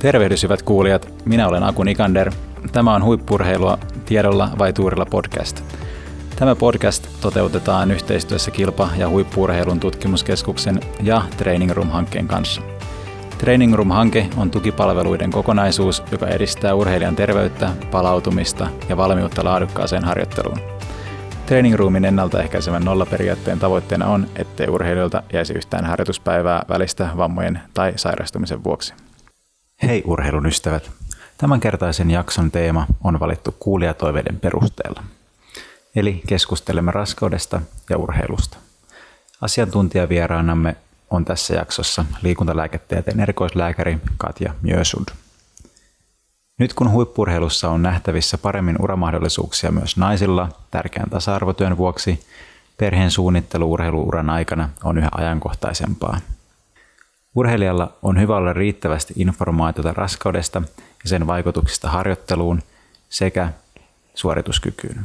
Tervehdys hyvät kuulijat, minä olen Aku Nikander. Tämä on Huippurheilua tiedolla vai tuurilla podcast. Tämä podcast toteutetaan yhteistyössä Kilpa- ja huippurheilun tutkimuskeskuksen ja Training Room-hankkeen kanssa. Training Room-hanke on tukipalveluiden kokonaisuus, joka edistää urheilijan terveyttä, palautumista ja valmiutta laadukkaaseen harjoitteluun. Training Roomin ennaltaehkäisevän nollaperiaatteen tavoitteena on, ettei urheilijoilta jäisi yhtään harjoituspäivää välistä vammojen tai sairastumisen vuoksi. Hei urheilun ystävät! Tämänkertaisen jakson teema on valittu kuulijatoiveiden perusteella. Eli keskustelemme raskaudesta ja urheilusta. Asiantuntijavieraanamme on tässä jaksossa liikuntalääketieteen erikoislääkäri Katja Mjösund. Nyt kun huippurheilussa on nähtävissä paremmin uramahdollisuuksia myös naisilla tärkeän tasa-arvotyön vuoksi, perheen suunnittelu urheiluuran aikana on yhä ajankohtaisempaa. Urheilijalla on hyvä olla riittävästi informaatiota raskaudesta ja sen vaikutuksista harjoitteluun sekä suorituskykyyn.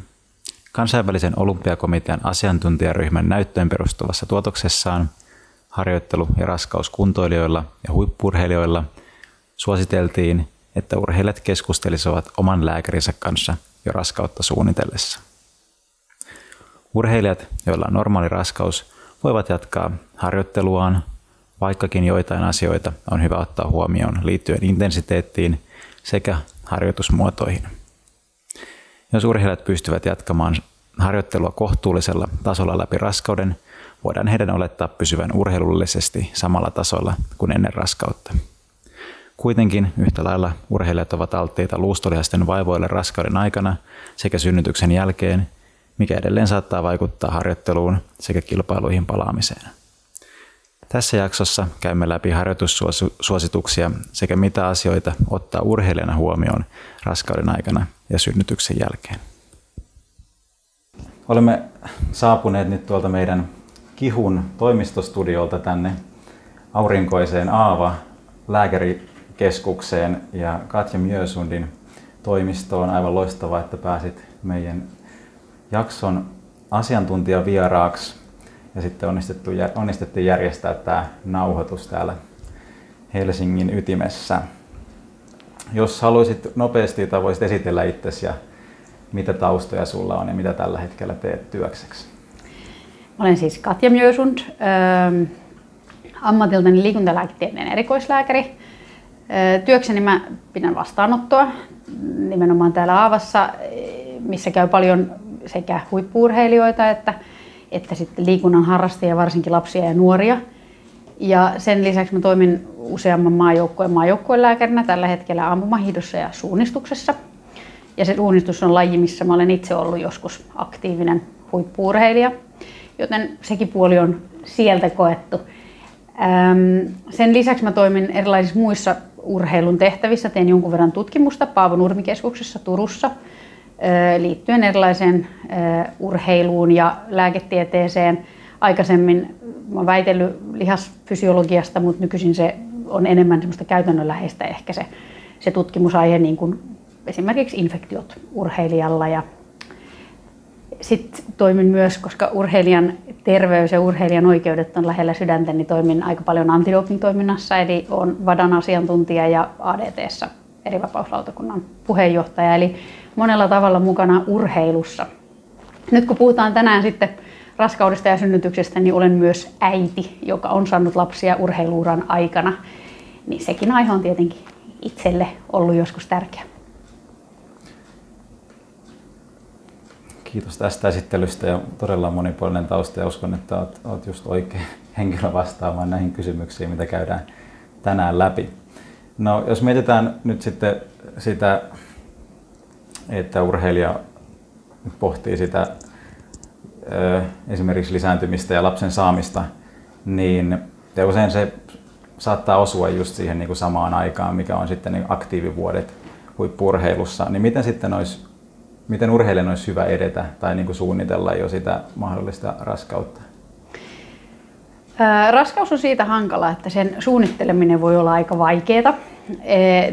Kansainvälisen olympiakomitean asiantuntijaryhmän näyttöön perustuvassa tuotoksessaan harjoittelu- ja raskauskuntoilijoilla ja huippurheilijoilla suositeltiin, että urheilijat keskustelisivat oman lääkärinsä kanssa jo raskautta suunnitellessa. Urheilijat, joilla on normaali raskaus, voivat jatkaa harjoitteluaan vaikkakin joitain asioita on hyvä ottaa huomioon liittyen intensiteettiin sekä harjoitusmuotoihin. Jos urheilijat pystyvät jatkamaan harjoittelua kohtuullisella tasolla läpi raskauden, voidaan heidän olettaa pysyvän urheilullisesti samalla tasolla kuin ennen raskautta. Kuitenkin yhtä lailla urheilijat ovat alttiita luustolihasten vaivoille raskauden aikana sekä synnytyksen jälkeen, mikä edelleen saattaa vaikuttaa harjoitteluun sekä kilpailuihin palaamiseen. Tässä jaksossa käymme läpi harjoitussuosituksia sekä mitä asioita ottaa urheilijana huomioon raskauden aikana ja synnytyksen jälkeen. Olemme saapuneet nyt tuolta meidän Kihun toimistostudiolta tänne aurinkoiseen Aava lääkärikeskukseen ja Katja Mjösundin toimistoon. Aivan loistavaa, että pääsit meidän jakson asiantuntijavieraaksi ja sitten onnistettu, onnistettiin järjestää tämä nauhoitus täällä Helsingin ytimessä. Jos haluaisit nopeasti tai voisit esitellä itsesi ja mitä taustoja sulla on ja mitä tällä hetkellä teet työkseksi? Olen siis Katja Mjösund, ähm, ammatiltani liikuntalääketieteen erikoislääkäri. Työkseni mä pidän vastaanottoa nimenomaan täällä Aavassa, missä käy paljon sekä huippuurheilijoita että että sitten liikunnan harrastajia, varsinkin lapsia ja nuoria. Ja sen lisäksi mä toimin useamman maajoukkueen maajoukkueen lääkärinä tällä hetkellä ampumahiidossa ja suunnistuksessa. Ja se suunnistus on laji, missä mä olen itse ollut joskus aktiivinen huippuurheilija, joten sekin puoli on sieltä koettu. Sen lisäksi mä toimin erilaisissa muissa urheilun tehtävissä. Teen jonkun verran tutkimusta Paavo Nurmikeskuksessa Turussa – liittyen erilaiseen urheiluun ja lääketieteeseen. Aikaisemmin mä väitellyt lihasfysiologiasta, mutta nykyisin se on enemmän semmoista käytännönläheistä ehkä se, se tutkimusaihe, niin kuin esimerkiksi infektiot urheilijalla. Ja sitten toimin myös, koska urheilijan terveys ja urheilijan oikeudet on lähellä sydäntä, niin toimin aika paljon antidoping-toiminnassa, eli olen VADAN asiantuntija ja ADTssä erivapauslautakunnan puheenjohtaja. Eli monella tavalla mukana urheilussa. Nyt kun puhutaan tänään sitten raskaudesta ja synnytyksestä, niin olen myös äiti, joka on saanut lapsia urheiluuran aikana. Niin sekin aihe on tietenkin itselle ollut joskus tärkeä. Kiitos tästä esittelystä ja todella monipuolinen tausta ja uskon, että olet, olet just oikein henkilö vastaamaan näihin kysymyksiin, mitä käydään tänään läpi. No, jos mietitään nyt sitten sitä että urheilija pohtii sitä esimerkiksi lisääntymistä ja lapsen saamista, niin ja usein se saattaa osua just siihen niin kuin samaan aikaan, mikä on sitten niin aktiivivuodet huippurheilussa, niin miten sitten olisi, miten urheilijan olisi hyvä edetä tai niin kuin suunnitella jo sitä mahdollista raskautta? Raskaus on siitä hankala, että sen suunnitteleminen voi olla aika vaikeaa.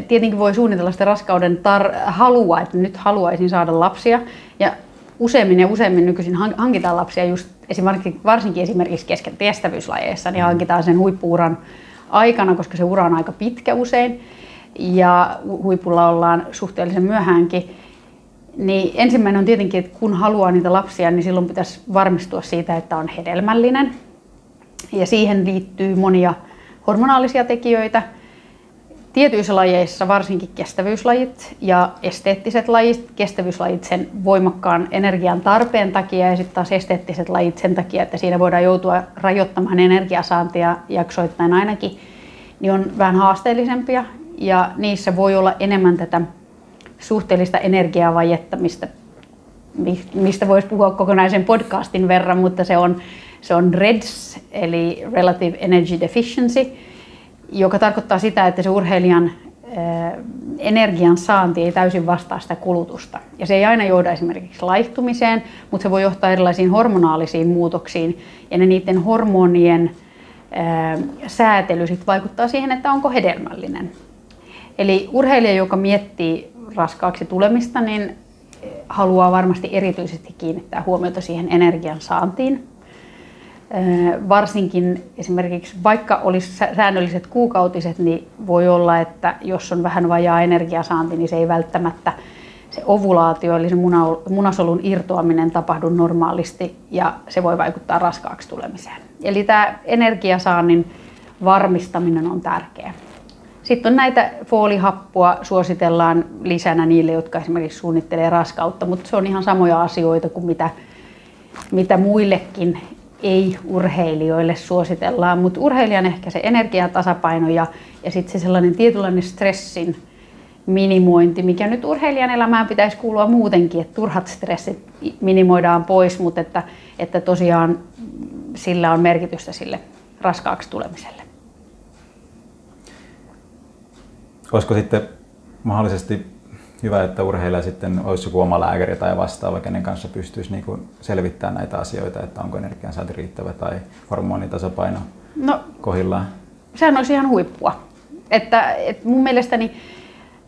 Tietenkin voi suunnitella sitä raskauden tar- halua, että nyt haluaisin saada lapsia. Ja useimmin ja useimmin nykyisin hankitaan lapsia just esimerkiksi, varsinkin esimerkiksi kesken kestävyyslajeissa, niin hankitaan sen huippuuran aikana, koska se ura on aika pitkä usein. ja huipulla ollaan suhteellisen myöhäänkin, niin ensimmäinen on tietenkin, että kun haluaa niitä lapsia, niin silloin pitäisi varmistua siitä, että on hedelmällinen. Ja siihen liittyy monia hormonaalisia tekijöitä. Tietyissä lajeissa, varsinkin kestävyyslajit ja esteettiset lajit, kestävyyslajit sen voimakkaan energian tarpeen takia ja sitten taas esteettiset lajit sen takia, että siinä voidaan joutua rajoittamaan energiasaantia jaksoittain ainakin, niin on vähän haasteellisempia. Ja niissä voi olla enemmän tätä suhteellista energiavajetta, mistä, mistä voisi puhua kokonaisen podcastin verran, mutta se on, se on REDS, eli Relative Energy Deficiency, joka tarkoittaa sitä, että se urheilijan energian saanti ei täysin vastaa sitä kulutusta. Ja se ei aina johda esimerkiksi laihtumiseen, mutta se voi johtaa erilaisiin hormonaalisiin muutoksiin. Ja ne niiden hormonien säätely sit vaikuttaa siihen, että onko hedelmällinen. Eli urheilija, joka miettii raskaaksi tulemista, niin haluaa varmasti erityisesti kiinnittää huomiota siihen energian saantiin. Varsinkin esimerkiksi vaikka olisi säännölliset kuukautiset, niin voi olla, että jos on vähän vajaa energiasaanti, niin se ei välttämättä se ovulaatio eli se munasolun irtoaminen tapahdu normaalisti ja se voi vaikuttaa raskaaksi tulemiseen. Eli tämä energiasaannin varmistaminen on tärkeää. Sitten on näitä foolihappoa suositellaan lisänä niille, jotka esimerkiksi suunnittelee raskautta, mutta se on ihan samoja asioita kuin mitä, mitä muillekin ei-urheilijoille suositellaan. Mutta urheilijan ehkä se energiatasapaino ja, ja sitten se sellainen tietynlainen stressin minimointi, mikä nyt urheilijan elämään pitäisi kuulua muutenkin, että turhat stressit minimoidaan pois, mutta että, että tosiaan sillä on merkitystä sille raskaaksi tulemiselle. Olisiko sitten mahdollisesti hyvä, että urheilija sitten olisi joku oma lääkäri tai vastaava, kenen kanssa pystyisi niin kuin selvittämään näitä asioita, että onko energiansaanti riittävä tai hormonitasapaino no, kohdillaan? Sehän olisi ihan huippua. Että, että mun mielestäni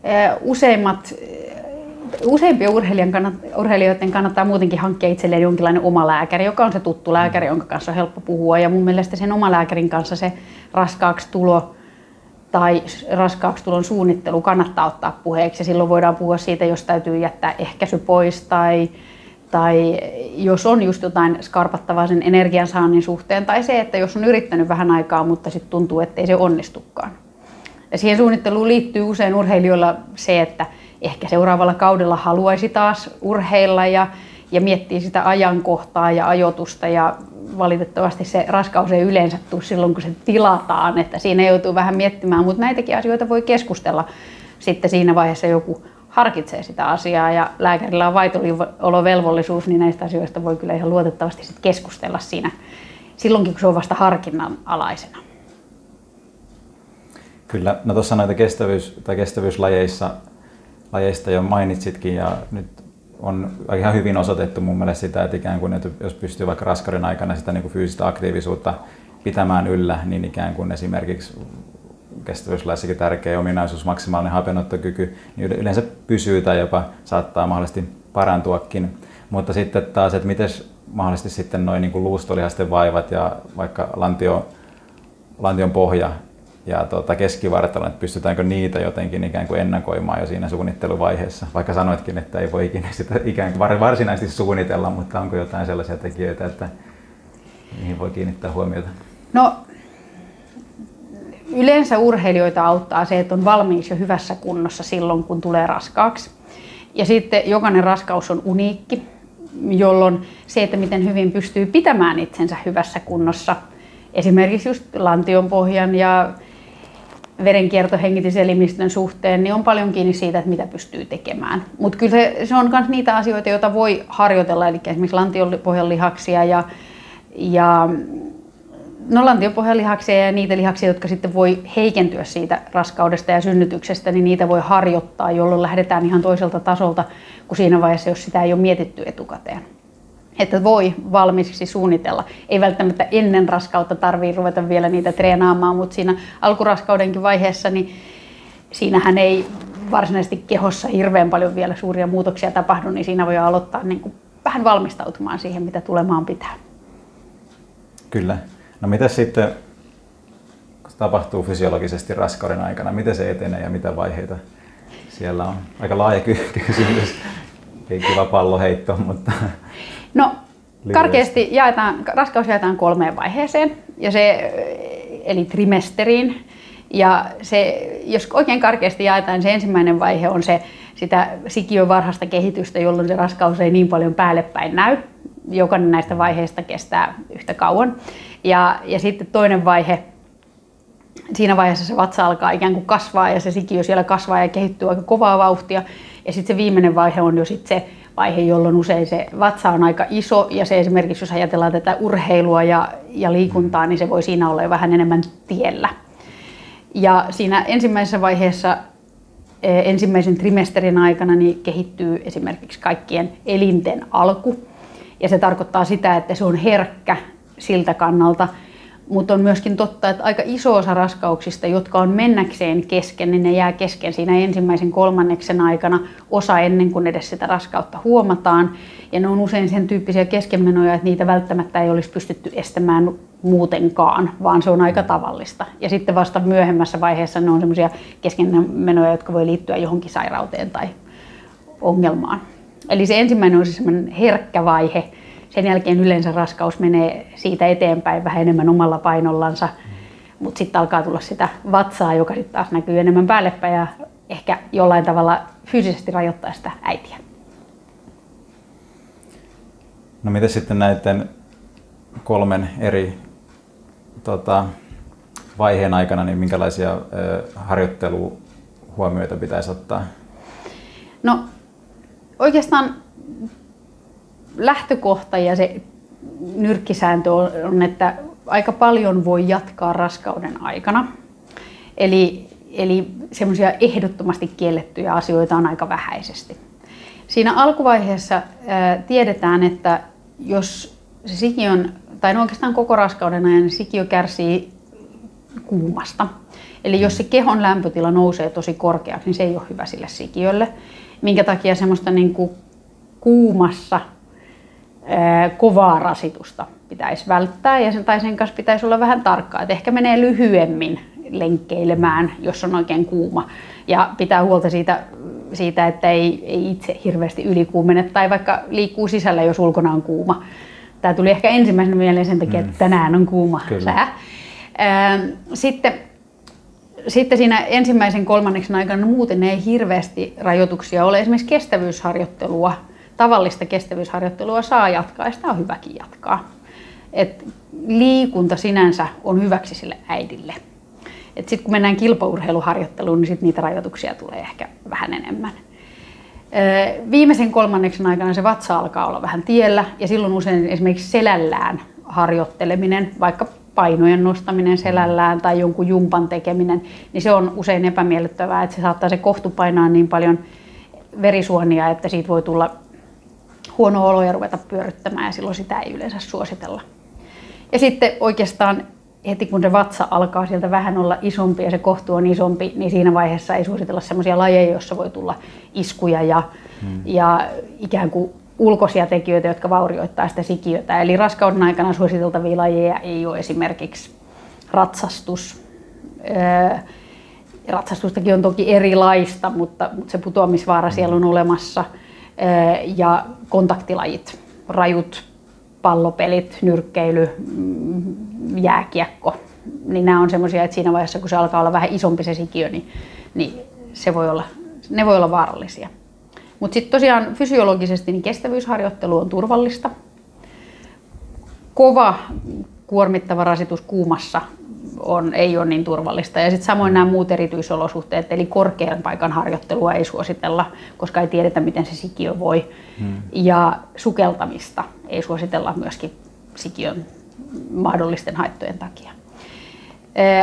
eh, useimmat eh, useimpien urheilijoiden kannattaa muutenkin hankkia itselleen jonkinlainen oma lääkäri, joka on se tuttu lääkäri, jonka kanssa on helppo puhua. Ja mun mielestä sen oma lääkärin kanssa se raskaaksi tulo tai raskaaksi tulon suunnittelu kannattaa ottaa puheeksi. Silloin voidaan puhua siitä, jos täytyy jättää ehkäisy pois tai, tai jos on just jotain skarpattavaa sen energiansaannin suhteen tai se, että jos on yrittänyt vähän aikaa, mutta sitten tuntuu, että ei se onnistukaan. Ja siihen suunnitteluun liittyy usein urheilijoilla se, että ehkä seuraavalla kaudella haluaisi taas urheilla ja, ja miettii sitä ajankohtaa ja ajoitusta ja valitettavasti se raskaus ei yleensä tule silloin, kun se tilataan, että siinä joutuu vähän miettimään, mutta näitäkin asioita voi keskustella sitten siinä vaiheessa joku harkitsee sitä asiaa ja lääkärillä on vaitoliolovelvollisuus, niin näistä asioista voi kyllä ihan luotettavasti sitten keskustella siinä silloinkin, kun se on vasta harkinnan alaisena. Kyllä, no tuossa näitä kestävyys- tai kestävyyslajeissa lajeista jo mainitsitkin ja nyt on ihan hyvin osoitettu mun mielestä sitä, että ikään kuin, että jos pystyy vaikka raskauden aikana sitä niin kuin fyysistä aktiivisuutta pitämään yllä, niin ikään kuin esimerkiksi kestävyyslaissakin tärkeä ominaisuus, maksimaalinen hapenottokyky, niin yleensä pysyy tai jopa saattaa mahdollisesti parantuakin. Mutta sitten taas, että miten mahdollisesti sitten noin niin luustolihasten vaivat ja vaikka lantio, lantion pohja ja tuota, keskivartalon, että pystytäänkö niitä jotenkin ikään kuin ennakoimaan jo siinä suunnitteluvaiheessa. Vaikka sanoitkin, että ei voi ikinä sitä ikään kuin varsinaisesti suunnitella, mutta onko jotain sellaisia tekijöitä, että niihin voi kiinnittää huomiota? No yleensä urheilijoita auttaa se, että on valmiiksi jo hyvässä kunnossa silloin, kun tulee raskaaksi. Ja sitten jokainen raskaus on uniikki, jolloin se, että miten hyvin pystyy pitämään itsensä hyvässä kunnossa, esimerkiksi just lantionpohjan ja verenkiertohengityselimistön suhteen, niin on paljon kiinni siitä, että mitä pystyy tekemään. Mutta kyllä se, se on myös niitä asioita, joita voi harjoitella, eli esimerkiksi lantionpohjan lihaksia ja, ja no lantionpohjan lihaksia ja niitä lihaksia, jotka sitten voi heikentyä siitä raskaudesta ja synnytyksestä, niin niitä voi harjoittaa, jolloin lähdetään ihan toiselta tasolta kuin siinä vaiheessa, jos sitä ei ole mietitty etukäteen että voi valmiiksi suunnitella. Ei välttämättä ennen raskautta tarvii ruveta vielä niitä treenaamaan, mutta siinä alkuraskaudenkin vaiheessa, niin siinähän ei varsinaisesti kehossa hirveän paljon vielä suuria muutoksia tapahdu, niin siinä voi aloittaa niin kuin vähän valmistautumaan siihen, mitä tulemaan pitää. Kyllä. No mitä sitten, tapahtuu fysiologisesti raskauden aikana? Miten se etenee ja mitä vaiheita siellä on? Aika laaja kysymys. Ei kiva palloheitto, mutta... No, karkeasti jaetaan, raskaus jaetaan kolmeen vaiheeseen, ja se, eli trimesteriin. Ja se, jos oikein karkeasti jaetaan, niin se ensimmäinen vaihe on se sitä sikiön varhaista kehitystä, jolloin se raskaus ei niin paljon päälle päin näy. Jokainen näistä vaiheista kestää yhtä kauan. Ja, ja sitten toinen vaihe, siinä vaiheessa se vatsa alkaa ikään kuin kasvaa ja se sikiö siellä kasvaa ja kehittyy aika kovaa vauhtia. Ja sitten se viimeinen vaihe on jo sitten se vaihe, jolloin usein se vatsa on aika iso ja se esimerkiksi, jos ajatellaan tätä urheilua ja, ja liikuntaa, niin se voi siinä olla jo vähän enemmän tiellä. Ja siinä ensimmäisessä vaiheessa e, ensimmäisen trimesterin aikana niin kehittyy esimerkiksi kaikkien elinten alku. Ja se tarkoittaa sitä, että se on herkkä siltä kannalta, mutta on myöskin totta, että aika iso osa raskauksista, jotka on mennäkseen kesken, niin ne jää kesken siinä ensimmäisen kolmanneksen aikana, osa ennen kuin edes sitä raskautta huomataan. Ja ne on usein sen tyyppisiä keskenmenoja, että niitä välttämättä ei olisi pystytty estämään muutenkaan, vaan se on aika tavallista. Ja sitten vasta myöhemmässä vaiheessa ne on semmoisia keskenmenoja, jotka voi liittyä johonkin sairauteen tai ongelmaan. Eli se ensimmäinen on siis semmoinen herkkä vaihe, sen jälkeen yleensä raskaus menee siitä eteenpäin vähän enemmän omalla painollansa, mutta sitten alkaa tulla sitä vatsaa, joka sitten taas näkyy enemmän päällepäin ja ehkä jollain tavalla fyysisesti rajoittaa sitä äitiä. No mitä sitten näiden kolmen eri tota, vaiheen aikana, niin minkälaisia ö, harjoitteluhuomioita pitäisi ottaa? No oikeastaan lähtökohta ja se nyrkkisääntö on, että aika paljon voi jatkaa raskauden aikana. Eli, eli semmoisia ehdottomasti kiellettyjä asioita on aika vähäisesti. Siinä alkuvaiheessa ää, tiedetään, että jos se sikiön, tai no oikeastaan koko raskauden ajan, sikiö kärsii kuumasta. Eli jos se kehon lämpötila nousee tosi korkeaksi, niin se ei ole hyvä sille sikiölle. Minkä takia semmoista niin kuin kuumassa kovaa rasitusta pitäisi välttää ja sen, tai sen kanssa pitäisi olla vähän tarkkaa, että ehkä menee lyhyemmin lenkkeilemään, jos on oikein kuuma ja pitää huolta siitä, siitä että ei, ei itse hirveästi ylikuumene tai vaikka liikkuu sisällä, jos ulkona on kuuma. Tämä tuli ehkä ensimmäisenä mieleen sen takia, että mm. tänään on kuuma Kyllä. sää. Sitten sitten siinä ensimmäisen kolmanneksen aikana muuten ei hirveästi rajoituksia ole. Esimerkiksi kestävyysharjoittelua tavallista kestävyysharjoittelua saa jatkaa ja sitä on hyväkin jatkaa. Et liikunta sinänsä on hyväksi sille äidille. Sitten kun mennään kilpaurheiluharjoitteluun, niin sit niitä rajoituksia tulee ehkä vähän enemmän. Viimeisen kolmanneksen aikana se vatsa alkaa olla vähän tiellä ja silloin usein esimerkiksi selällään harjoitteleminen, vaikka painojen nostaminen selällään tai jonkun jumpan tekeminen, niin se on usein epämiellyttävää, että se saattaa se kohtu painaa niin paljon verisuonia, että siitä voi tulla huono olo ja ruveta pyöryttämään ja silloin sitä ei yleensä suositella. Ja sitten oikeastaan heti kun se vatsa alkaa sieltä vähän olla isompi ja se kohtu on isompi, niin siinä vaiheessa ei suositella sellaisia lajeja, joissa voi tulla iskuja ja, hmm. ja ikään kuin ulkoisia tekijöitä, jotka vaurioittaa sitä sikiötä. Eli raskauden aikana suositeltavia lajeja ei ole esimerkiksi ratsastus. Öö, ratsastustakin on toki erilaista, mutta, mutta se putoamisvaara siellä on olemassa – ja kontaktilajit, rajut pallopelit, nyrkkeily, mm, jääkiekko, niin nämä on semmoisia, että siinä vaiheessa kun se alkaa olla vähän isompi se sikiö, niin, niin se voi olla, ne voi olla vaarallisia. Mutta sitten tosiaan fysiologisesti niin kestävyysharjoittelu on turvallista. Kova kuormittava rasitus kuumassa on, ei ole niin turvallista. Ja sitten samoin nämä muut erityisolosuhteet, eli korkean paikan harjoittelua ei suositella, koska ei tiedetä, miten se sikiö voi. Hmm. Ja sukeltamista ei suositella myöskin sikiön mahdollisten haittojen takia.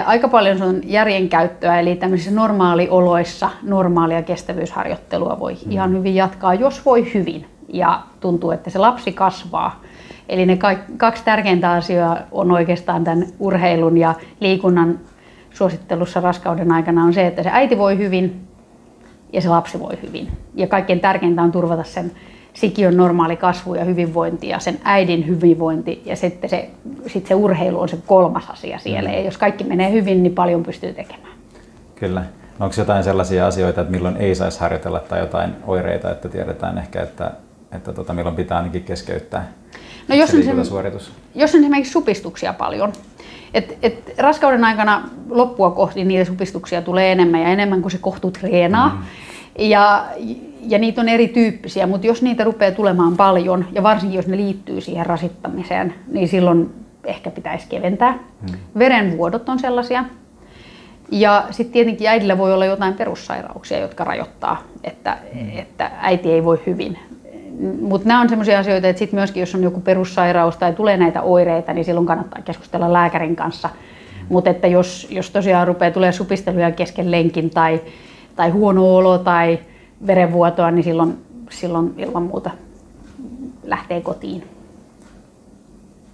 Aika paljon se on järjen käyttöä, eli tämmöisissä normaalioloissa normaalia kestävyysharjoittelua voi hmm. ihan hyvin jatkaa, jos voi hyvin ja tuntuu, että se lapsi kasvaa Eli ne kaksi tärkeintä asiaa on oikeastaan tämän urheilun ja liikunnan suosittelussa raskauden aikana on se, että se äiti voi hyvin ja se lapsi voi hyvin. Ja kaikkein tärkeintä on turvata sen sikiön normaali kasvu ja hyvinvointi ja sen äidin hyvinvointi ja sitten se, sit se urheilu on se kolmas asia siellä. Mm. Ja jos kaikki menee hyvin, niin paljon pystyy tekemään. Kyllä. No onko jotain sellaisia asioita, että milloin ei saisi harjoitella tai jotain oireita, että tiedetään ehkä, että, että tota, milloin pitää ainakin keskeyttää no, jos on, se, suoritus? jos on esimerkiksi supistuksia paljon, et, et raskauden aikana loppua kohti niitä supistuksia tulee enemmän ja enemmän kuin se kohtuu treenaa. Mm. Ja, ja niitä on erityyppisiä, mutta jos niitä rupeaa tulemaan paljon, ja varsinkin jos ne liittyy siihen rasittamiseen, niin silloin ehkä pitäisi keventää. Mm. Verenvuodot on sellaisia. Ja sitten tietenkin äidillä voi olla jotain perussairauksia, jotka rajoittaa, että, mm. että äiti ei voi hyvin. Mutta nämä on sellaisia asioita, että sitten myöskin jos on joku perussairaus tai tulee näitä oireita, niin silloin kannattaa keskustella lääkärin kanssa. Mutta että jos, jos tosiaan rupeaa tulee supisteluja kesken lenkin tai, tai huono olo tai verenvuotoa, niin silloin, silloin ilman muuta lähtee kotiin.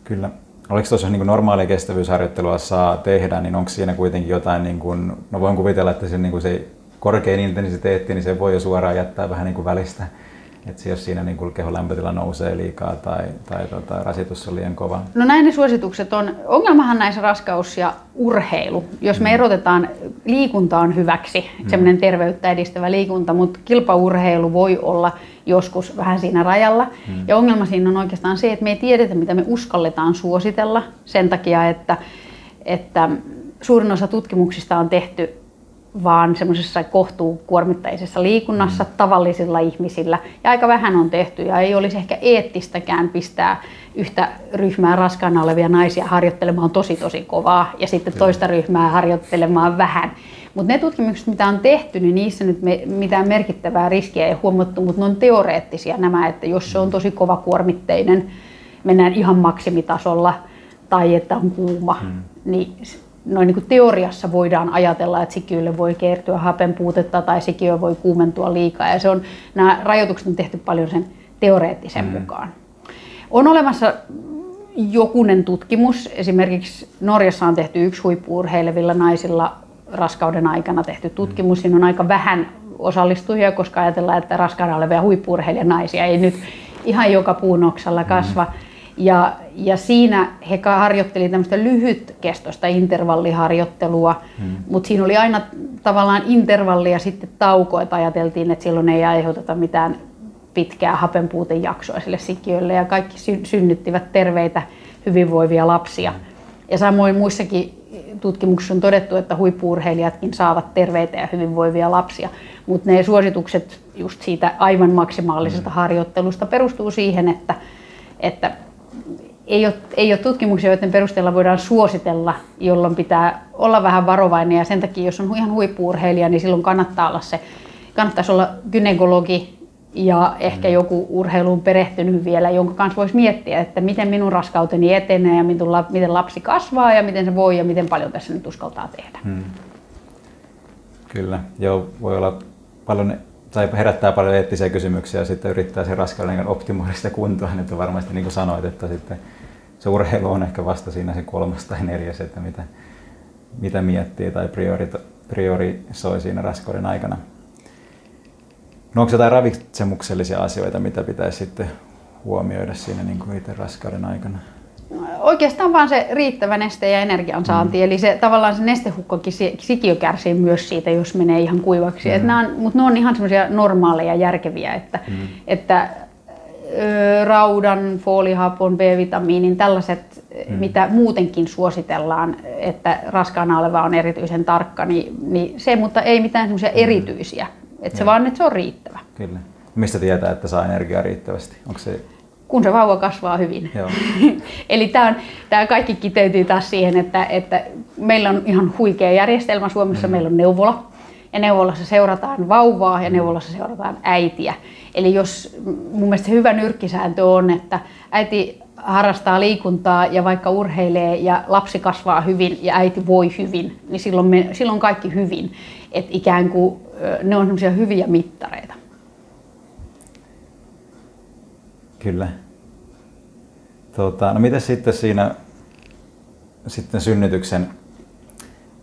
Kyllä. Oliko tuossa niin normaalia kestävyysharjoittelua saa tehdä, niin onko siinä kuitenkin jotain, niin kuin, no voin kuvitella, että se, niin kuin se korkein intensiteetti, niin se voi jo suoraan jättää vähän niin kuin välistä että jos siinä niin kehon lämpötila nousee liikaa tai, tai tota, rasitus on liian kova? No näin ne suositukset on. Ongelmahan näissä raskaus ja urheilu. Jos me mm. erotetaan, liikunta on hyväksi, mm. semmoinen terveyttä edistävä liikunta, mutta kilpaurheilu voi olla joskus vähän siinä rajalla. Mm. Ja ongelma siinä on oikeastaan se, että me ei tiedetä, mitä me uskalletaan suositella sen takia, että, että suurin osa tutkimuksista on tehty vaan semmoisessa kohtuukuormittaisessa liikunnassa mm. tavallisilla ihmisillä. Ja aika vähän on tehty ja ei olisi ehkä eettistäkään pistää yhtä ryhmää raskaana olevia naisia harjoittelemaan tosi tosi kovaa ja sitten toista ryhmää harjoittelemaan vähän. Mutta ne tutkimukset, mitä on tehty, niin niissä nyt me, mitään merkittävää riskiä ei huomattu, mutta ne on teoreettisia nämä, että jos se on tosi kova kuormitteinen, mennään ihan maksimitasolla tai että on kuuma, hmm. niin noin niin kuin teoriassa voidaan ajatella, että sikiölle voi kertyä hapenpuutetta tai sikiö voi kuumentua liikaa. Ja se on, nämä rajoitukset on tehty paljon sen teoreettisen mm. mukaan. On olemassa jokunen tutkimus. Esimerkiksi Norjassa on tehty yksi huippuurheilevilla naisilla raskauden aikana tehty tutkimus. Siinä on aika vähän osallistujia, koska ajatellaan, että raskaana olevia naisia ei nyt ihan joka puunoksalla kasva. Mm ja, ja siinä he harjoitteli tämmöistä lyhytkestoista intervalliharjoittelua, hmm. mutta siinä oli aina tavallaan intervalli ja sitten tauko, että ajateltiin, että silloin ei aiheuteta mitään pitkää hapenpuutejaksoa sille sikiölle ja kaikki sy- synnyttivät terveitä, hyvinvoivia lapsia. Ja samoin muissakin tutkimuksissa on todettu, että huippuurheilijatkin saavat terveitä ja hyvinvoivia lapsia, mutta ne suositukset just siitä aivan maksimaalisesta hmm. harjoittelusta perustuu siihen, että, että ei ole, ei ole tutkimuksia, joiden perusteella voidaan suositella, jolloin pitää olla vähän varovainen ja sen takia, jos on ihan huippuurheilija, niin silloin kannattaa olla se, kannattaisi olla gynekologi ja ehkä mm. joku urheiluun perehtynyt vielä, jonka kanssa voisi miettiä, että miten minun raskauteni etenee ja miten lapsi kasvaa ja miten se voi ja miten paljon tässä nyt uskaltaa tehdä. Hmm. Kyllä, joo, voi olla paljon tai herättää paljon eettisiä kysymyksiä ja sitten yrittää sen raskauden optimoida sitä kuntoa, että varmasti niin kuin sanoit, että sitten se urheilu on ehkä vasta siinä se kolmas tai neljäs, että mitä, mitä miettii tai priori, priorisoi siinä raskauden aikana. No onko jotain ravitsemuksellisia asioita, mitä pitäisi sitten huomioida siinä niin kuin itse raskauden aikana? Oikeastaan vaan se riittävä neste ja energiansaanti, mm. eli se tavallaan se nestehukkakin sikiö kärsii myös siitä, jos menee ihan kuivaksi. Mm. Mutta ne on ihan semmoisia normaaleja, järkeviä, että, mm. että raudan, foolihapon, B-vitamiinin, tällaiset, mm. mitä muutenkin suositellaan, että raskaana oleva on erityisen tarkka, niin, niin se, mutta ei mitään semmoisia mm. erityisiä. Että se vaan, että se on riittävä. Kyllä. Mistä tietää, että saa energiaa riittävästi? Onko se kun se vauva kasvaa hyvin. Eli tämä, tämä kaikki kiteytyy taas siihen, että, että meillä on ihan huikea järjestelmä Suomessa. Mm. Meillä on neuvola, ja neuvolassa seurataan vauvaa ja neuvolassa seurataan äitiä. Eli jos mun mielestä se hyvä nyrkkisääntö on, että äiti harrastaa liikuntaa ja vaikka urheilee ja lapsi kasvaa hyvin ja äiti voi hyvin, niin silloin, me, silloin kaikki hyvin. Että ikään kuin ne on semmoisia hyviä mittareita. Kyllä. Tota, no miten sitten siinä sitten synnytyksen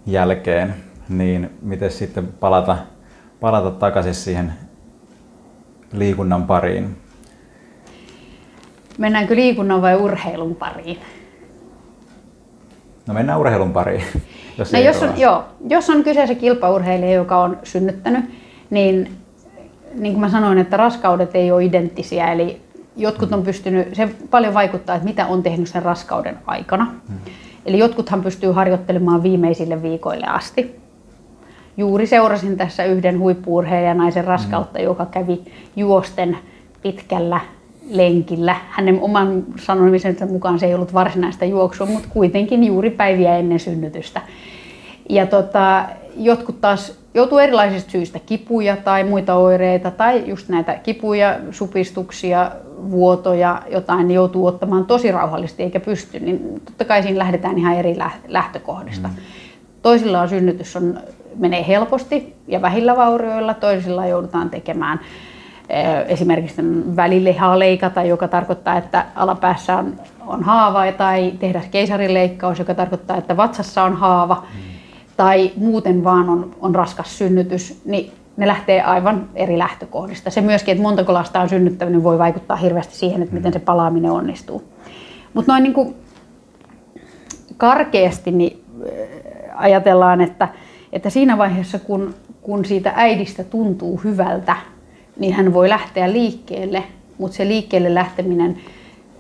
jälkeen, niin miten sitten palata, palata takaisin siihen liikunnan pariin? Mennäänkö liikunnan vai urheilun pariin? No mennään urheilun pariin. Jos, no jos, on, joo, jos on kyseessä kilpaurheilija, joka on synnyttänyt, niin niin kuin mä sanoin, että raskaudet ei ole identtisiä, eli jotkut on pystynyt, se paljon vaikuttaa, että mitä on tehnyt sen raskauden aikana. Hmm. Eli jotkuthan pystyy harjoittelemaan viimeisille viikoille asti. Juuri seurasin tässä yhden naisen raskautta, hmm. joka kävi juosten pitkällä lenkillä. Hänen oman sanomisensa mukaan se ei ollut varsinaista juoksua, mutta kuitenkin juuri päiviä ennen synnytystä. Ja tota, jotkut taas joutuu erilaisista syistä, kipuja tai muita oireita, tai just näitä kipuja, supistuksia, vuotoja, jotain, niin joutuu ottamaan tosi rauhallisesti eikä pysty, niin totta kai siinä lähdetään ihan eri lähtökohdista. Mm. Toisilla on synnytys on, menee helposti ja vähillä vaurioilla, toisilla joudutaan tekemään eh, esimerkiksi välilihaa leikata, joka tarkoittaa, että alapäässä on, on haava, tai tehdä keisarileikkaus, joka tarkoittaa, että vatsassa on haava. Mm tai muuten vaan on, on raskas synnytys, niin ne lähtee aivan eri lähtökohdista. Se myöskin, että montako lasta on synnyttänyt, voi vaikuttaa hirveästi siihen, että miten se palaaminen onnistuu. Mutta noin niin kuin karkeasti niin äh, ajatellaan, että, että siinä vaiheessa, kun, kun siitä äidistä tuntuu hyvältä, niin hän voi lähteä liikkeelle, mutta se liikkeelle lähteminen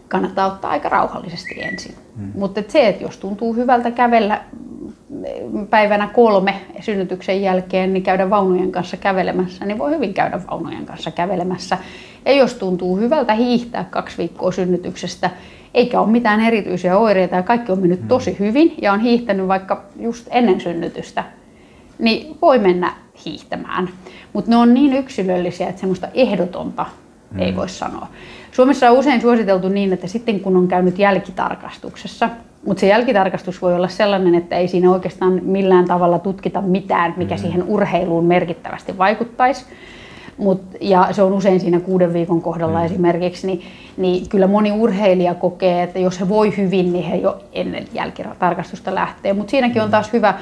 kannattaa ottaa aika rauhallisesti ensin. Hmm. Mutta et se, että jos tuntuu hyvältä kävellä päivänä kolme synnytyksen jälkeen niin käydä vaunujen kanssa kävelemässä, niin voi hyvin käydä vaunujen kanssa kävelemässä. Ja jos tuntuu hyvältä hiihtää kaksi viikkoa synnytyksestä, eikä ole mitään erityisiä oireita ja kaikki on mennyt tosi hyvin ja on hiihtänyt vaikka just ennen synnytystä, niin voi mennä hiihtämään. Mutta ne on niin yksilöllisiä, että semmoista ehdotonta mm. ei voi sanoa. Suomessa on usein suositeltu niin, että sitten kun on käynyt jälkitarkastuksessa, mutta se jälkitarkastus voi olla sellainen, että ei siinä oikeastaan millään tavalla tutkita mitään, mikä mm. siihen urheiluun merkittävästi vaikuttaisi. Mut, ja se on usein siinä kuuden viikon kohdalla mm. esimerkiksi, niin, niin kyllä moni urheilija kokee, että jos he voi hyvin, niin he jo ennen jälkitarkastusta lähtee. Mutta siinäkin on mm. taas hyvä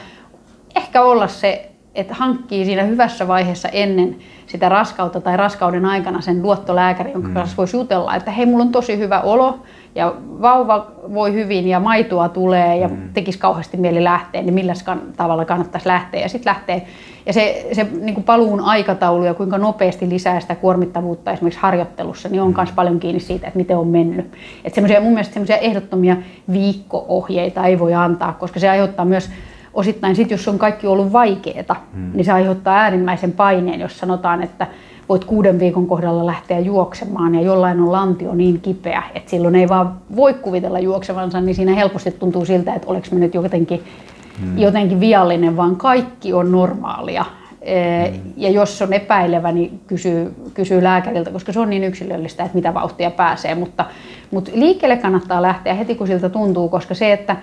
ehkä olla se, että hankkii siinä hyvässä vaiheessa ennen sitä raskautta tai raskauden aikana sen luottolääkäri, jonka mm. kanssa voisi jutella, että hei, mulla on tosi hyvä olo, ja vauva voi hyvin ja maitoa tulee ja mm. tekisi kauheasti mieli lähteä, niin millä tavalla kannattaisi lähteä. Ja sitten lähtee. Ja se, se niin kuin paluun aikataulu ja kuinka nopeasti lisää sitä kuormittavuutta esimerkiksi harjoittelussa, niin on myös mm. paljon kiinni siitä, että miten on mennyt. Että mun mielestä semmoisia ehdottomia viikko-ohjeita ei voi antaa, koska se aiheuttaa myös osittain sit, jos on kaikki ollut vaikeaa, mm. niin se aiheuttaa äärimmäisen paineen, jos sanotaan, että voit kuuden viikon kohdalla lähteä juoksemaan ja jollain on lantio niin kipeä, että silloin ei vaan voi kuvitella juoksevansa, niin siinä helposti tuntuu siltä, että oleks me nyt jotenkin, hmm. jotenkin viallinen, vaan kaikki on normaalia. Hmm. Ja jos on epäilevä, niin kysyy, kysyy lääkäriltä, koska se on niin yksilöllistä, että mitä vauhtia pääsee. Mutta, mutta liikkeelle kannattaa lähteä heti, kun siltä tuntuu, koska se, että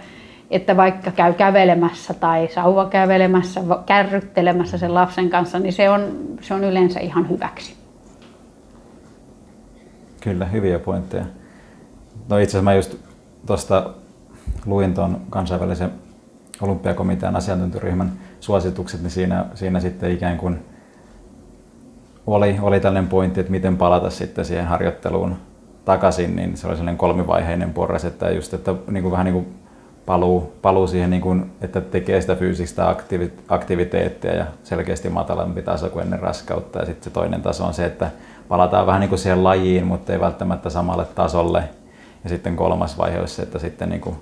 että vaikka käy kävelemässä tai sauva kävelemässä, kärryttelemässä sen lapsen kanssa, niin se on, se on yleensä ihan hyväksi. Kyllä, hyviä pointteja. No itse asiassa mä just tuosta luin tuon kansainvälisen olympiakomitean asiantuntijaryhmän suositukset, niin siinä, siinä sitten ikään kuin oli, oli tällainen pointti, että miten palata sitten siihen harjoitteluun takaisin, niin se oli sellainen kolmivaiheinen porras, että just, että niin kuin vähän niin kuin paluu, paluu siihen, niin kuin, että tekee sitä fyysistä aktiviteettia ja selkeästi matalampi taso kuin ennen raskautta. Ja sitten se toinen taso on se, että palataan vähän niin kuin siihen lajiin, mutta ei välttämättä samalle tasolle. Ja sitten kolmas vaihe on se, että sitten niin kuin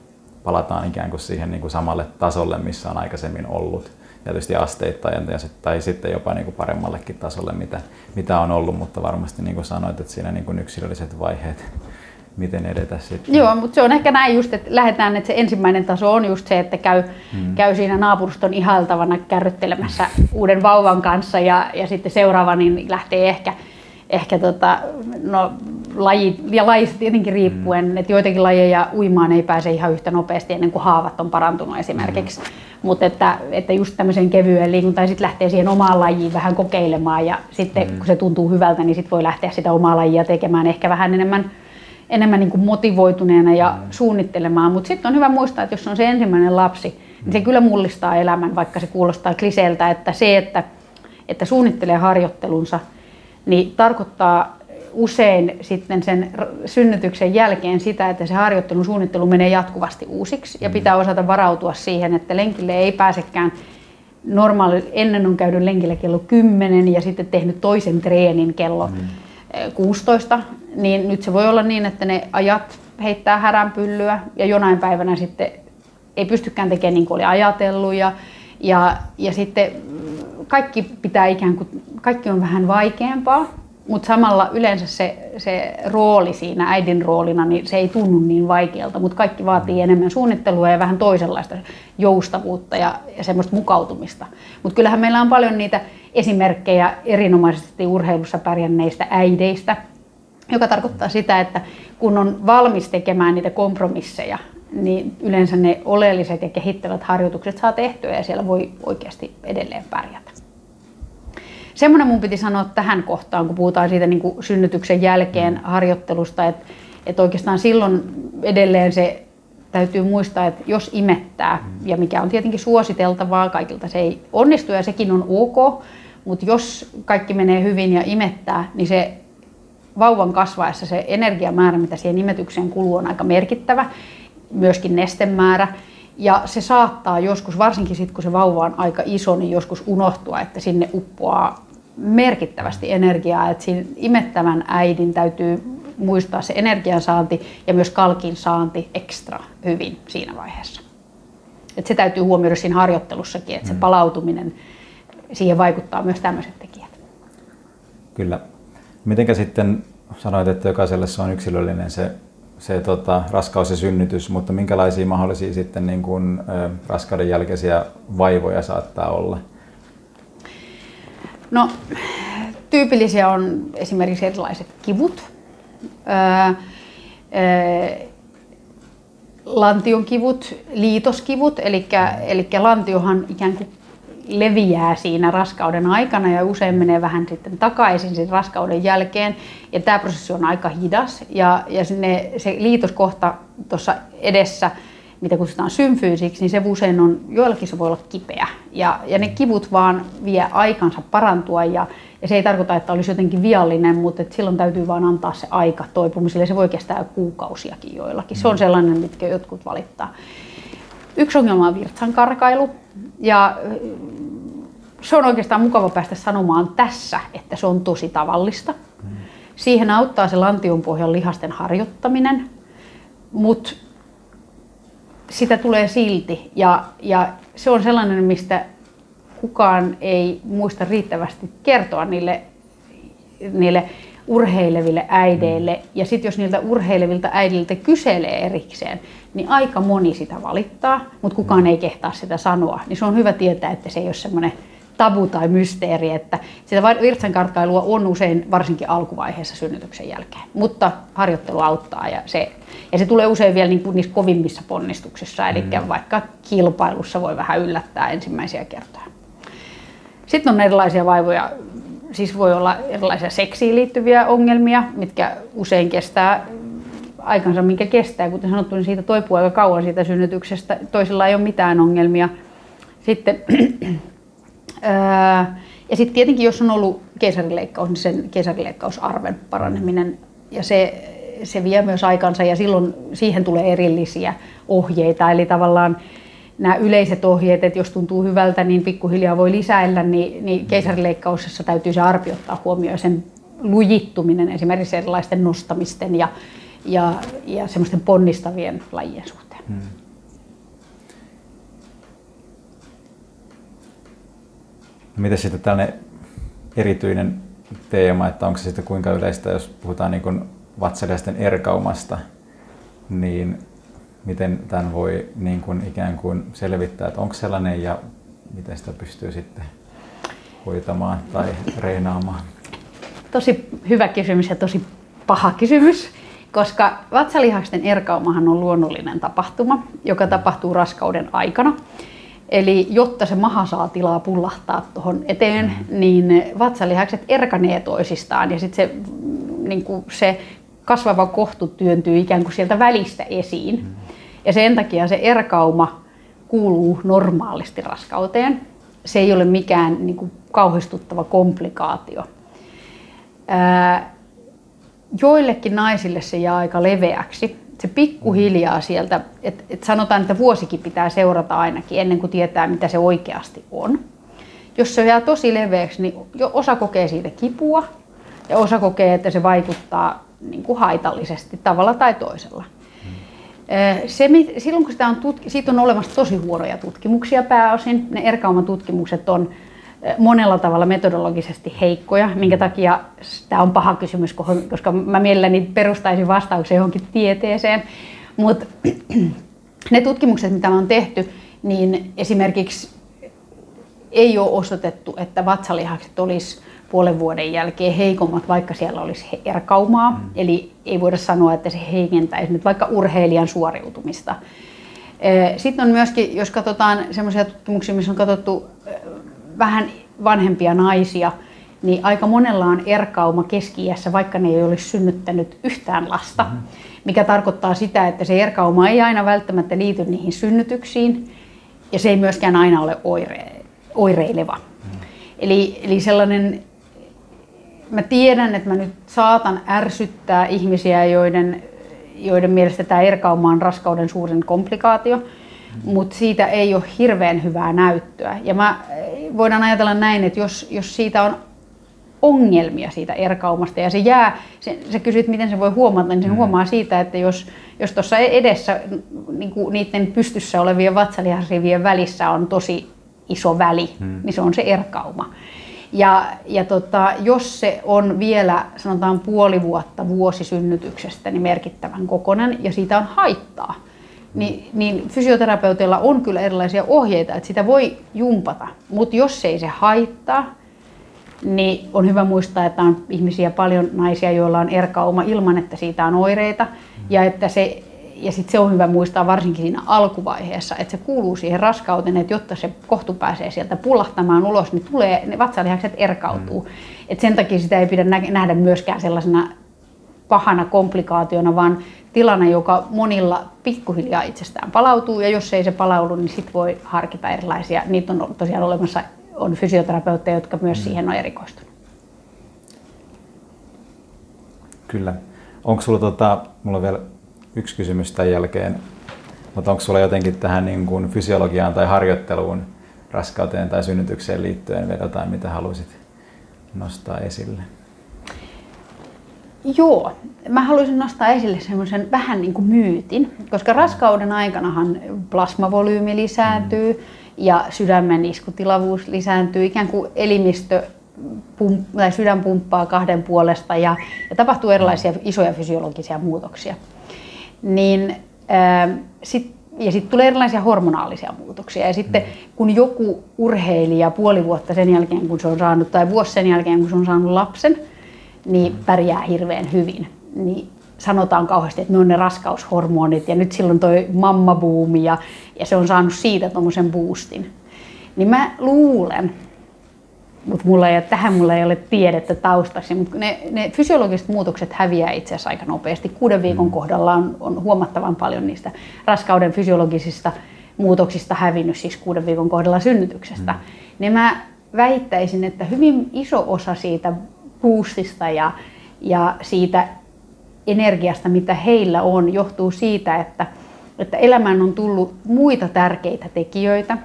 palataan ikään kuin siihen niin kuin samalle tasolle, missä on aikaisemmin ollut. Ja tietysti asteittain ja tai sitten jopa niin kuin paremmallekin tasolle, mitä, mitä on ollut, mutta varmasti niin kuin sanoit, että siinä niin kuin yksilölliset vaiheet miten edetä sitten. Joo, mutta se on ehkä näin just, että lähdetään, että se ensimmäinen taso on just se, että käy, hmm. käy siinä naapuruston ihailtavana kärryttelemässä uuden vauvan kanssa ja, ja sitten seuraava niin lähtee ehkä, ehkä tota, no, laji, ja lajista tietenkin riippuen, hmm. että joitakin lajeja uimaan ei pääse ihan yhtä nopeasti ennen kuin haavat on parantunut esimerkiksi. Hmm. Mutta että, että just tämmöiseen kevyeen liikuntaan sitten lähtee siihen omaan lajiin vähän kokeilemaan ja sitten hmm. kun se tuntuu hyvältä, niin sitten voi lähteä sitä omaa lajia tekemään ehkä vähän enemmän enemmän niin kuin motivoituneena ja mm. suunnittelemaan. Mutta sitten on hyvä muistaa, että jos on se ensimmäinen lapsi, niin se mm. kyllä mullistaa elämän, vaikka se kuulostaa kliseeltä, että se, että, että suunnittelee harjoittelunsa, niin tarkoittaa usein sitten sen synnytyksen jälkeen sitä, että se harjoittelun suunnittelu menee jatkuvasti uusiksi ja mm. pitää osata varautua siihen, että lenkille ei pääsekään normaali, ennen on käynyt lenkillä kello 10 ja sitten tehnyt toisen treenin kello mm. 16, niin nyt se voi olla niin, että ne ajat heittää häränpyllyä ja jonain päivänä sitten ei pystykään tekemään niin kuin oli ajatellut ja, ja, ja sitten kaikki pitää ikään kuin, kaikki on vähän vaikeampaa, mutta samalla yleensä se, se rooli siinä äidin roolina, niin se ei tunnu niin vaikealta, mutta kaikki vaatii enemmän suunnittelua ja vähän toisenlaista joustavuutta ja, ja semmoista mukautumista. Mutta kyllähän meillä on paljon niitä esimerkkejä erinomaisesti urheilussa pärjänneistä äideistä, joka tarkoittaa sitä, että kun on valmis tekemään niitä kompromisseja, niin yleensä ne oleelliset ja kehittävät harjoitukset saa tehtyä ja siellä voi oikeasti edelleen pärjätä. Semmoinen mun piti sanoa tähän kohtaan, kun puhutaan siitä niin kuin synnytyksen jälkeen harjoittelusta, että, että oikeastaan silloin edelleen se täytyy muistaa, että jos imettää, ja mikä on tietenkin suositeltavaa, kaikilta se ei onnistu ja sekin on ok, mutta jos kaikki menee hyvin ja imettää, niin se vauvan kasvaessa se energiamäärä, mitä siihen imetykseen kuluu, on aika merkittävä, myöskin nestemäärä. Ja se saattaa joskus, varsinkin sitten kun se vauva on aika iso, niin joskus unohtua, että sinne uppoaa merkittävästi energiaa. Että siinä imettävän äidin täytyy muistaa se energiansaanti ja myös kalkin saanti ekstra hyvin siinä vaiheessa. Et se täytyy huomioida siinä harjoittelussakin, että se mm. palautuminen, siihen vaikuttaa myös tämmöiset tekijät. Kyllä. Mitenkä sitten sanoit, että jokaiselle se on yksilöllinen se, se tota, raskaus ja synnytys, mutta minkälaisia mahdollisia sitten niin kuin, ö, raskauden jälkeisiä vaivoja saattaa olla? No, tyypillisiä on esimerkiksi erilaiset kivut. Öö, öö, lantion kivut, liitoskivut, eli, eli lantiohan ikään kuin leviää siinä raskauden aikana ja usein menee vähän sitten takaisin sen raskauden jälkeen. Ja tämä prosessi on aika hidas ja, ja sinne, se liitoskohta tuossa edessä, mitä kutsutaan symfyysiksi, niin se usein on, joillakin se voi olla kipeä. Ja, ja ne kivut vaan vie aikansa parantua ja, ja se ei tarkoita, että olisi jotenkin viallinen, mutta että silloin täytyy vaan antaa se aika toipumiselle. Se voi kestää kuukausiakin joillakin. Se on mm. sellainen, mitkä jotkut valittaa. Yksi ongelma on virtsan karkailu. Ja se on oikeastaan mukava päästä sanomaan tässä, että se on tosi tavallista. Siihen auttaa se lantion pohjan lihasten harjoittaminen, mutta sitä tulee silti. Ja, ja se on sellainen, mistä kukaan ei muista riittävästi kertoa niille, niille urheileville äideille. Ja sitten jos niiltä urheilevilta äidiltä kyselee erikseen, niin aika moni sitä valittaa, mutta kukaan ei kehtaa sitä sanoa. Niin se on hyvä tietää, että se ei ole semmoinen tabu tai mysteeri, että sitä virtsankarkkailua on usein varsinkin alkuvaiheessa synnytyksen jälkeen, mutta harjoittelu auttaa ja se, ja se tulee usein vielä niin kuin niissä kovimmissa ponnistuksissa, eli mm. vaikka kilpailussa voi vähän yllättää ensimmäisiä kertoja. Sitten on erilaisia vaivoja, siis voi olla erilaisia seksiin liittyviä ongelmia, mitkä usein kestää aikansa, minkä kestää. Kuten sanottu, niin siitä toipuu aika kauan siitä synnytyksestä. Toisilla ei ole mitään ongelmia. Sitten, ja sitten tietenkin, jos on ollut keisarileikkaus, niin sen keisarileikkausarven paraneminen. Ja se, se vie myös aikansa ja silloin siihen tulee erillisiä ohjeita. Eli tavallaan nämä yleiset ohjeet, että jos tuntuu hyvältä, niin pikkuhiljaa voi lisäillä, niin, niin keisarileikkauksessa täytyy se arpi ottaa huomioon sen lujittuminen esimerkiksi erilaisten nostamisten ja, ja, ja semmoisten ponnistavien lajien suhteen. Hmm. No miten sitten tällainen erityinen teema, että onko se sitten kuinka yleistä, jos puhutaan niin vatsaliasten erkaumasta, niin miten tämän voi niin kuin ikään kuin selvittää, että onko sellainen ja miten sitä pystyy sitten hoitamaan tai reinaamaan? Tosi hyvä kysymys ja tosi paha kysymys, koska vatsalihaksen erkaumahan on luonnollinen tapahtuma, joka tapahtuu raskauden aikana. Eli jotta se maha saa tilaa pullahtaa tuohon eteen, mm-hmm. niin vatsalihakset erkanee toisistaan ja sitten se, niin se kasvava kohtu työntyy ikään kuin sieltä välistä esiin. Mm-hmm. Ja sen takia se erkauma kuuluu normaalisti raskauteen. Se ei ole mikään niin kuin, kauhistuttava komplikaatio. Ää, joillekin naisille se jää aika leveäksi. Se pikkuhiljaa sieltä, että et sanotaan, että vuosikin pitää seurata ainakin ennen kuin tietää, mitä se oikeasti on. Jos se jää tosi leveäksi, niin jo osa kokee siitä kipua ja osa kokee, että se vaikuttaa niin kuin haitallisesti tavalla tai toisella. Se, silloin kun sitä on tutki, siitä on olemassa tosi huonoja tutkimuksia pääosin. Ne erkaumatutkimukset on monella tavalla metodologisesti heikkoja, minkä takia tämä on paha kysymys, koska mä mielelläni perustaisin vastauksen johonkin tieteeseen. Mutta ne tutkimukset, mitä on tehty, niin esimerkiksi ei ole osoitettu, että vatsalihakset olisi puolen vuoden jälkeen heikommat, vaikka siellä olisi erkaumaa. Mm. Eli ei voida sanoa, että se heikentäisi nyt vaikka urheilijan suoriutumista. Sitten on myöskin, jos katsotaan sellaisia tutkimuksia, missä on katsottu vähän vanhempia naisia, niin aika monella on erkauma keski vaikka ne ei olisi synnyttänyt yhtään lasta. Mm-hmm. Mikä tarkoittaa sitä, että se erkauma ei aina välttämättä liity niihin synnytyksiin ja se ei myöskään aina ole oire, oireileva. Mm-hmm. Eli, eli sellainen, mä tiedän, että mä nyt saatan ärsyttää ihmisiä, joiden, joiden mielestä tämä erkauma on raskauden suurin komplikaatio mutta siitä ei ole hirveän hyvää näyttöä. Ja mä, voidaan ajatella näin, että jos, jos siitä on ongelmia siitä erkaumasta ja se jää, se, sä kysyt miten se voi huomata, niin sen mm. huomaa siitä, että jos, jos tuossa edessä niin kuin niiden pystyssä olevien vatsalihasrivien välissä on tosi iso väli, mm. niin se on se erkauma. Ja, ja tota, jos se on vielä sanotaan puoli vuotta vuosisynnytyksestä niin merkittävän kokonen ja siitä on haittaa, niin, niin fysioterapeuteilla on kyllä erilaisia ohjeita, että sitä voi jumpata. Mutta jos ei se haittaa, niin on hyvä muistaa, että on ihmisiä paljon naisia, joilla on erkauma ilman, että siitä on oireita. Ja että se ja sitten se on hyvä muistaa varsinkin siinä alkuvaiheessa, että se kuuluu siihen raskauteen, että jotta se kohtu pääsee sieltä pullahtamaan ulos, niin tulee, ne vatsalihakset erkautuu. Mm. Et sen takia sitä ei pidä nähdä myöskään sellaisena pahana komplikaationa, vaan tilanne, joka monilla pikkuhiljaa itsestään palautuu, ja jos ei se palaudu, niin sitten voi harkita erilaisia. Niitä on tosiaan olemassa on fysioterapeutteja, jotka myös mm. siihen on erikoistunut. Kyllä. Onko sulla, tota, mulla on vielä yksi kysymys tämän jälkeen, mutta onko sulla jotenkin tähän niin kuin fysiologiaan tai harjoitteluun, raskauteen tai synnytykseen liittyen vielä jotain, mitä haluaisit nostaa esille? Joo, mä haluaisin nostaa esille semmoisen vähän niin kuin myytin, koska raskauden aikanahan plasmavolyymi lisääntyy mm. ja sydämen iskutilavuus lisääntyy, ikään kuin elimistö pump, tai sydän pumppaa kahden puolesta ja, ja tapahtuu erilaisia isoja fysiologisia muutoksia. Niin, ää, sit, ja sitten tulee erilaisia hormonaalisia muutoksia. Ja sitten mm. kun joku urheilija puoli vuotta sen jälkeen, kun se on saanut, tai vuosi sen jälkeen, kun se on saanut lapsen, niin pärjää hirveän hyvin. Niin sanotaan kauheasti, että ne on ne raskaushormonit ja nyt silloin toi mammabuumi ja, ja se on saanut siitä tuommoisen boostin. Niin mä luulen, mutta mulla ei, tähän mulla ei ole tiedettä taustaksi, mutta ne, ne fysiologiset muutokset häviää itse asiassa aika nopeasti. Kuuden viikon mm. kohdalla on, on huomattavan paljon niistä raskauden fysiologisista muutoksista hävinnyt, siis kuuden viikon kohdalla synnytyksestä. Mm. Niin mä väittäisin, että hyvin iso osa siitä boostista ja, ja siitä energiasta, mitä heillä on, johtuu siitä, että, että elämään on tullut muita tärkeitä tekijöitä,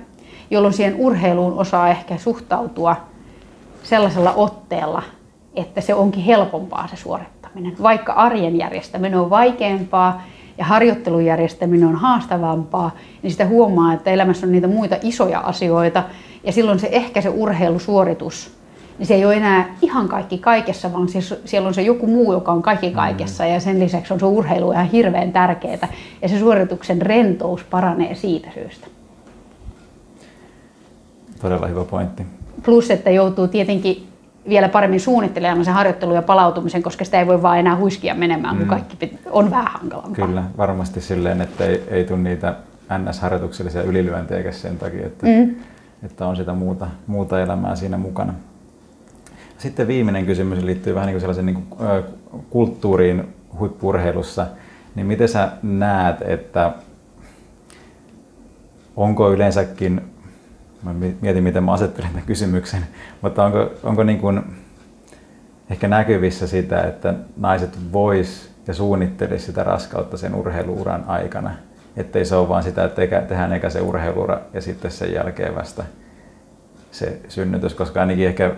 jolloin siihen urheiluun osaa ehkä suhtautua sellaisella otteella, että se onkin helpompaa se suorittaminen. Vaikka arjen järjestäminen on vaikeampaa ja harjoittelun järjestäminen on haastavampaa, niin sitä huomaa, että elämässä on niitä muita isoja asioita ja silloin se ehkä se urheilusuoritus niin se ei ole enää ihan kaikki kaikessa, vaan siellä on se joku muu, joka on kaikki mm. kaikessa ja sen lisäksi on se urheilu ihan hirveän tärkeää ja se suorituksen rentous paranee siitä syystä. Todella hyvä pointti. Plus, että joutuu tietenkin vielä paremmin suunnittelemaan sen harjoittelun ja palautumisen, koska sitä ei voi vaan enää huiskia menemään, mm. kun kaikki on vähän hankalampaa. Kyllä, varmasti silleen, että ei, ei tule niitä NS-harjoituksellisia ylilyöntejä sen takia, että, mm. että on sitä muuta, muuta elämää siinä mukana. Sitten viimeinen kysymys liittyy vähän niin kuin sellaisen niin kuin, kulttuuriin huippurheilussa. Niin miten sä näet, että onko yleensäkin, mä mietin miten mä asettelen tämän kysymyksen, mutta onko, onko niin kuin, ehkä näkyvissä sitä, että naiset vois ja suunnittelisi sitä raskautta sen urheiluuran aikana. Ettei se ole vaan sitä, että tehdään eka se urheiluura ja sitten sen jälkeen vasta se synnytys, koska ainakin ehkä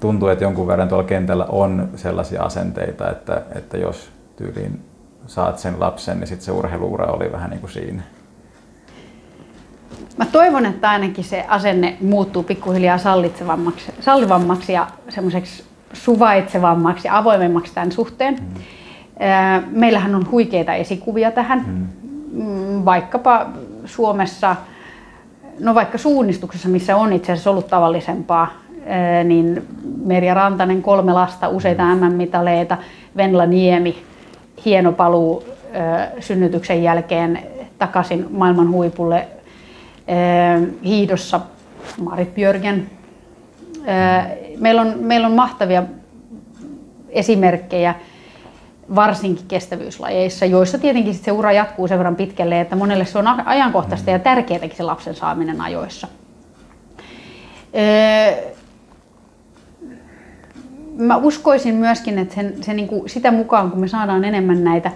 tuntuu, että jonkun verran tuolla kentällä on sellaisia asenteita, että, että jos tyyliin saat sen lapsen, niin sitten se urheiluura oli vähän niin kuin siinä. Mä toivon, että ainakin se asenne muuttuu pikkuhiljaa sallitsevammaksi, sallivammaksi ja semmoiseksi suvaitsevammaksi ja avoimemmaksi tämän suhteen. Mm. Meillähän on huikeita esikuvia tähän, mm. mm. vaikkapa Suomessa, no vaikka suunnistuksessa, missä on itse asiassa ollut tavallisempaa, niin Merja Rantanen, kolme lasta, useita MM-mitaleita, Venla Niemi, hieno paluu synnytyksen jälkeen takaisin maailman huipulle, hiidossa Marit Björgen. Meillä on, meillä on mahtavia esimerkkejä varsinkin kestävyyslajeissa, joissa tietenkin se ura jatkuu sen verran pitkälle, että monelle se on ajankohtaista ja tärkeätäkin se lapsen saaminen ajoissa. Mä uskoisin myöskin, että sen, se niin kuin sitä mukaan, kun me saadaan enemmän näitä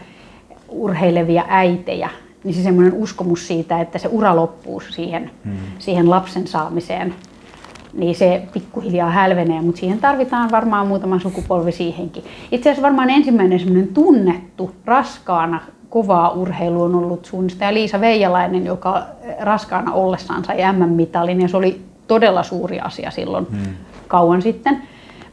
urheilevia äitejä, niin se semmoinen uskomus siitä, että se ura loppuu siihen, hmm. siihen lapsen saamiseen, niin se pikkuhiljaa hälvenee, mutta siihen tarvitaan varmaan muutama sukupolvi siihenkin. Itse asiassa varmaan ensimmäinen semmoinen tunnettu raskaana kovaa urheilu on ollut suunnistaja Liisa Veijalainen, joka raskaana ollessaan sai M-mitalin ja se oli todella suuri asia silloin hmm. kauan sitten.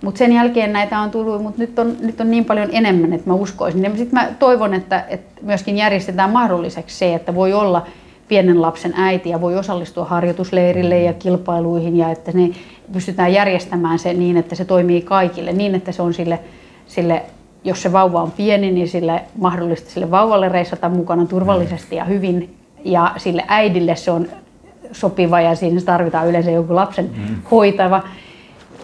Mutta sen jälkeen näitä on tullut, mutta nyt on, nyt on niin paljon enemmän, että mä uskoisin. Ja sitten mä toivon, että, että myöskin järjestetään mahdolliseksi se, että voi olla pienen lapsen äiti ja voi osallistua harjoitusleirille ja kilpailuihin ja että ne pystytään järjestämään se niin, että se toimii kaikille, niin että se on sille, sille jos se vauva on pieni, niin sille mahdollista sille vauvalle reissata mukana turvallisesti ja hyvin ja sille äidille se on sopiva ja siinä tarvitaan yleensä joku lapsen mm. hoitava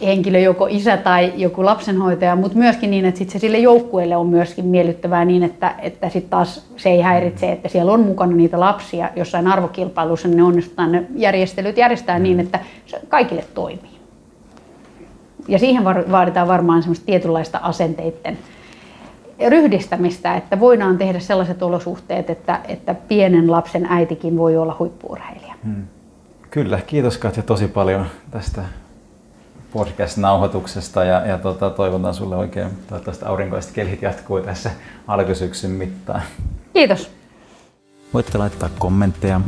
henkilö, joko isä tai joku lapsenhoitaja, mutta myöskin niin, että sit se sille joukkueelle on myöskin miellyttävää niin, että, että sitten taas se ei häiritse, että siellä on mukana niitä lapsia jossain arvokilpailussa, niin ne onnistutaan ne järjestelyt järjestää niin, että se kaikille toimii. Ja siihen vaaditaan varmaan semmoista tietynlaista asenteiden ryhdistämistä, että voidaan tehdä sellaiset olosuhteet, että, että pienen lapsen äitikin voi olla huippuurheilija. Hmm. Kyllä, kiitos Katja tosi paljon tästä podcast-nauhoituksesta ja, ja tota, toivotan sulle oikein toivottavasti aurinkoiset kelit jatkuu tässä alkusyksyn mittaan. Kiitos. Voitte laittaa kommentteja,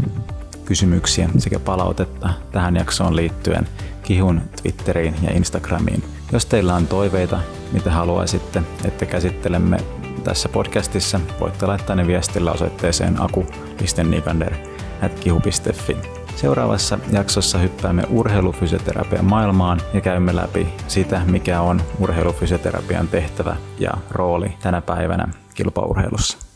kysymyksiä sekä palautetta tähän jaksoon liittyen Kihun Twitteriin ja Instagramiin. Jos teillä on toiveita, mitä haluaisitte, että käsittelemme tässä podcastissa, voitte laittaa ne viestillä osoitteeseen aku.nikander.kihu.fi. Seuraavassa jaksossa hyppäämme urheilufysioterapian maailmaan ja käymme läpi sitä, mikä on urheilufysioterapian tehtävä ja rooli tänä päivänä kilpaurheilussa.